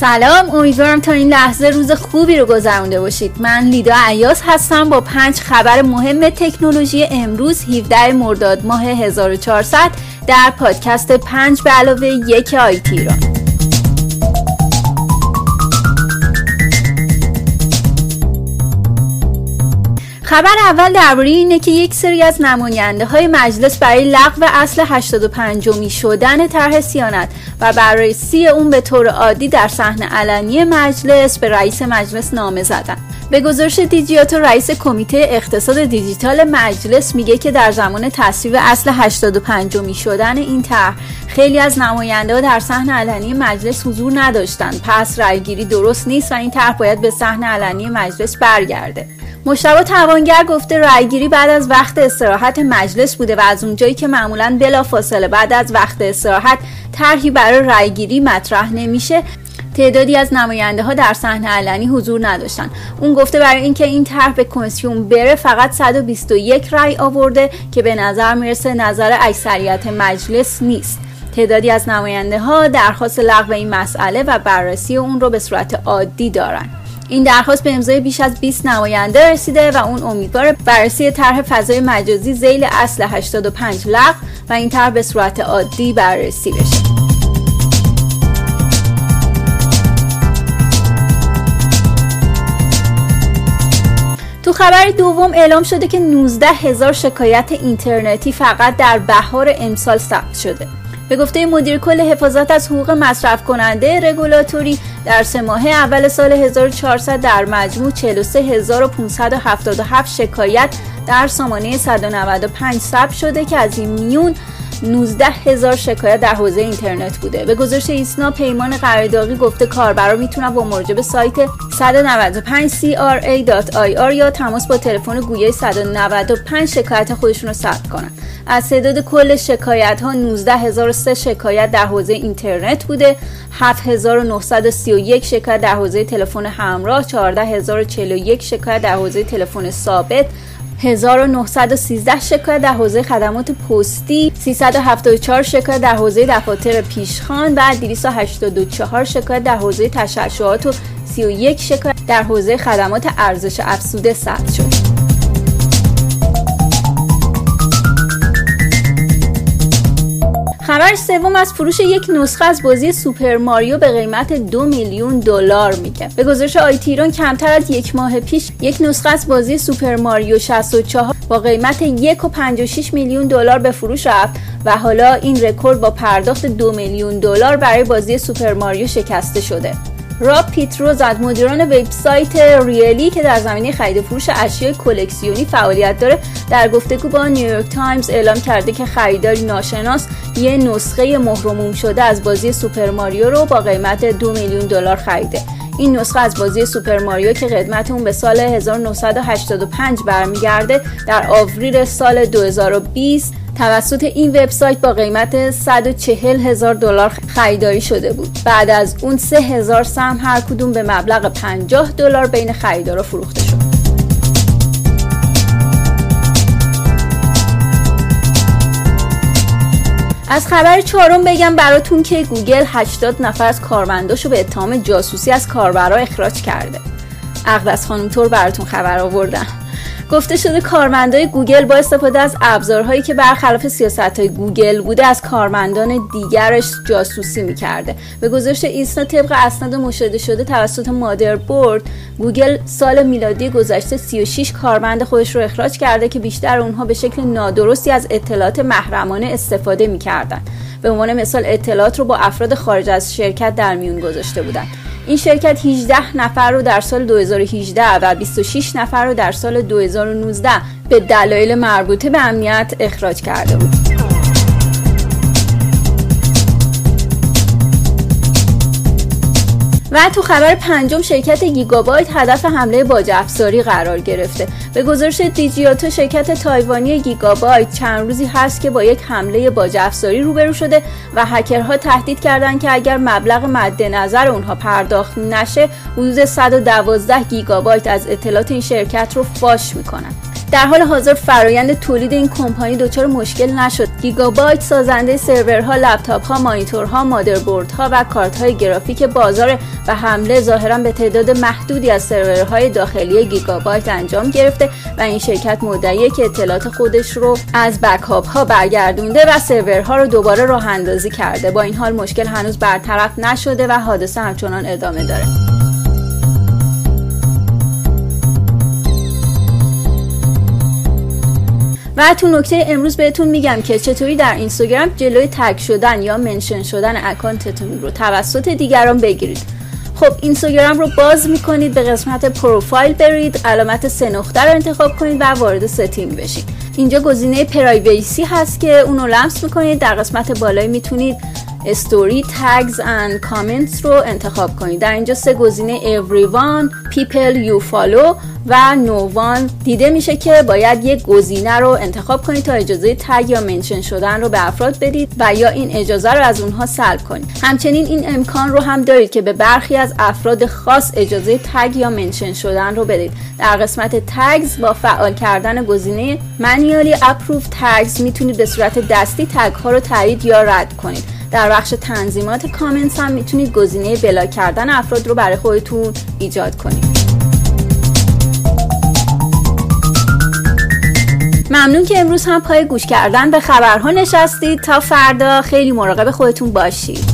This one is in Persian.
سلام امیدوارم تا این لحظه روز خوبی رو گذرونده باشید. من لیدا عیاز هستم با پنج خبر مهم تکنولوژی امروز 17 مرداد ماه 1400 در پادکست پنج به علاوه یک آیتی ایران خبر اول درباره اینه که یک سری از نماینده های مجلس برای لغو اصل 85 می شدن طرح سیانت و بررسی اون به طور عادی در صحنه علنی مجلس به رئیس مجلس نامه زدن. به گزارش دیجیاتو رئیس کمیته اقتصاد دیجیتال مجلس میگه که در زمان تصویب اصل 85 می شدن این طرح خیلی از نماینده ها در صحنه علنی مجلس حضور نداشتند پس رأیگیری درست نیست و این طرح باید به صحنه علنی مجلس برگرده. مشتبه توانگر گفته رأیگیری بعد از وقت استراحت مجلس بوده و از اونجایی که معمولا بلافاصله بعد از وقت استراحت طرحی برای رأیگیری مطرح نمیشه تعدادی از نماینده ها در صحنه علنی حضور نداشتن. اون گفته برای اینکه این طرح به کمیسیون بره فقط 121 رأی آورده که به نظر می‌رسه نظر اکثریت مجلس نیست. تعدادی از نماینده ها درخواست لغو این مسئله و بررسی اون رو به صورت عادی دارن. این درخواست به امضای بیش از 20 نماینده رسیده و اون امیدوار بررسی طرح فضای مجازی زیل اصل 85 لغو و این طرح به صورت عادی بررسی بشه. تو خبر دوم اعلام شده که 19 هزار شکایت اینترنتی فقط در بهار امسال ثبت شده. به گفته مدیر کل حفاظت از حقوق مصرف کننده رگولاتوری در سه ماه اول سال 1400 در مجموع 43577 شکایت در سامانه 195 ثبت شده که از این میون 19 هزار شکایت در حوزه اینترنت بوده. به گزارش ایسنا پیمان قرارداغی گفته کاربرا می‌تونن با مراجعه به سایت 195cra.ir یا تماس با تلفن گویای 195 شکایت خودشون رو ثبت کنن. از تعداد کل شکایت ها 19003 شکایت در حوزه اینترنت بوده. 7931 شکایت در حوزه تلفن همراه. 14041 شکایت در حوزه تلفن ثابت. 1913 شکایت در حوزه خدمات پستی 374 شکایت در حوزه دفاتر پیشخان و 284 شکایت در حوزه تشعشعات و 31 شکایت در حوزه خدمات ارزش افزوده ثبت شد. خبر سوم از فروش یک نسخه از بازی سوپر ماریو به قیمت دو میلیون دلار میگه. به گزارش IT کمتر از یک ماه پیش یک نسخه از بازی سوپر ماریو 64 با قیمت 1.56 میلیون دلار به فروش رفت و حالا این رکورد با پرداخت دو میلیون دلار برای بازی سوپر ماریو شکسته شده. راب پیتروز از مدیران وبسایت Rally که در زمینه خرید فروش اشیاء کلکسیونی فعالیت داره در گفتگو با نیویورک تایمز اعلام کرده که خریداری ناشناس یه نسخه مهرموم شده از بازی سوپر ماریو رو با قیمت دو میلیون دلار خریده. این نسخه از بازی سوپر ماریو که قدمت اون به سال 1985 برمیگرده در آوریل سال 2020 توسط این وبسایت با قیمت 140 هزار دلار خریداری شده بود. بعد از اون 3 هزار سهم هر کدوم به مبلغ 50 دلار بین خریدارا فروخته شد. از خبر چهارم بگم براتون که گوگل 80 نفر از کارمنداشو به اتهام جاسوسی از کاربرا اخراج کرده. اقدس خانم طور براتون خبر آوردم. گفته شده کارمندای گوگل با استفاده از ابزارهایی که برخلاف سیاست های گوگل بوده از کارمندان دیگرش جاسوسی می‌کرده. به گزارش ایسنا طبق اسناد مشاهده شده توسط مادربرد گوگل سال میلادی گذشته 36 کارمند خودش رو اخراج کرده که بیشتر اونها به شکل نادرستی از اطلاعات محرمانه استفاده می‌کردن به عنوان مثال اطلاعات رو با افراد خارج از شرکت در میون گذاشته بودند. این شرکت 18 نفر رو در سال 2018 و 26 نفر رو در سال 2019 به دلایل مربوطه به امنیت اخراج کرده بود. و تو خبر پنجم شرکت گیگابایت هدف حمله باج افزاری قرار گرفته. به گزارش دیجیاتو شرکت تایوانی گیگابایت چند روزی هست که با یک حمله باج افزاری روبرو شده و هکرها تهدید کردند که اگر مبلغ مد نظر اونها پرداخت نشه حدود 112 گیگابایت از اطلاعات این شرکت رو فاش می‌کنن در حال حاضر فرایند تولید این کمپانی دچار مشکل نشد. گیگابایت سازنده سرورها لپتاپ ها مانیتورها مادربردها و کارت های گرافیک بازار و حمله ظاهرا به تعداد محدودی از سرورهای داخلی گیگابایت انجام گرفته و این شرکت مدعیه که اطلاعات خودش رو از backup ها برگردونده و سرورها رو دوباره راه اندازی کرده. با این حال مشکل هنوز برطرف نشده و حادثه همچنان ادامه داره. و تو نکته امروز بهتون میگم که چطوری در اینستاگرام جلوی tag شدن یا mention شدن account تون رو توسط دیگران بگیرید. خب اینستاگرام رو باز می‌کنید به قسمت پروفایل برید علامت سه نقطه رو انتخاب کنید و وارد setting بشید. اینجا گزینه privacy هست که اون رو لمس می‌کنید در قسمت بالای می‌تونید story tags and comments رو انتخاب کنید. در اینجا سه گزینه. Everyone people you follow و one. دیده میشه که باید یک گزینه رو انتخاب کنید تا اجازه تگ یا منشن شدن رو به افراد بدید و یا این اجازه رو از اونها سلب کنید. همچنین این امکان رو هم دارید که به برخی از افراد خاص اجازه تگ یا منشن شدن رو بدید. در قسمت تگز با فعال کردن گزینه منیالی اپروف تگز می‌تونید به صورت دستی تگ ها رو تایید یا رد کنید. در بخش تنظیمات کامنتس هم می‌تونید گزینه بلاک کردن افراد رو برای خودتون ایجاد کنید. ممنون که امروز هم پای گوش کردن به خبرها نشستید. تا فردا خیلی مراقب خودتون باشید.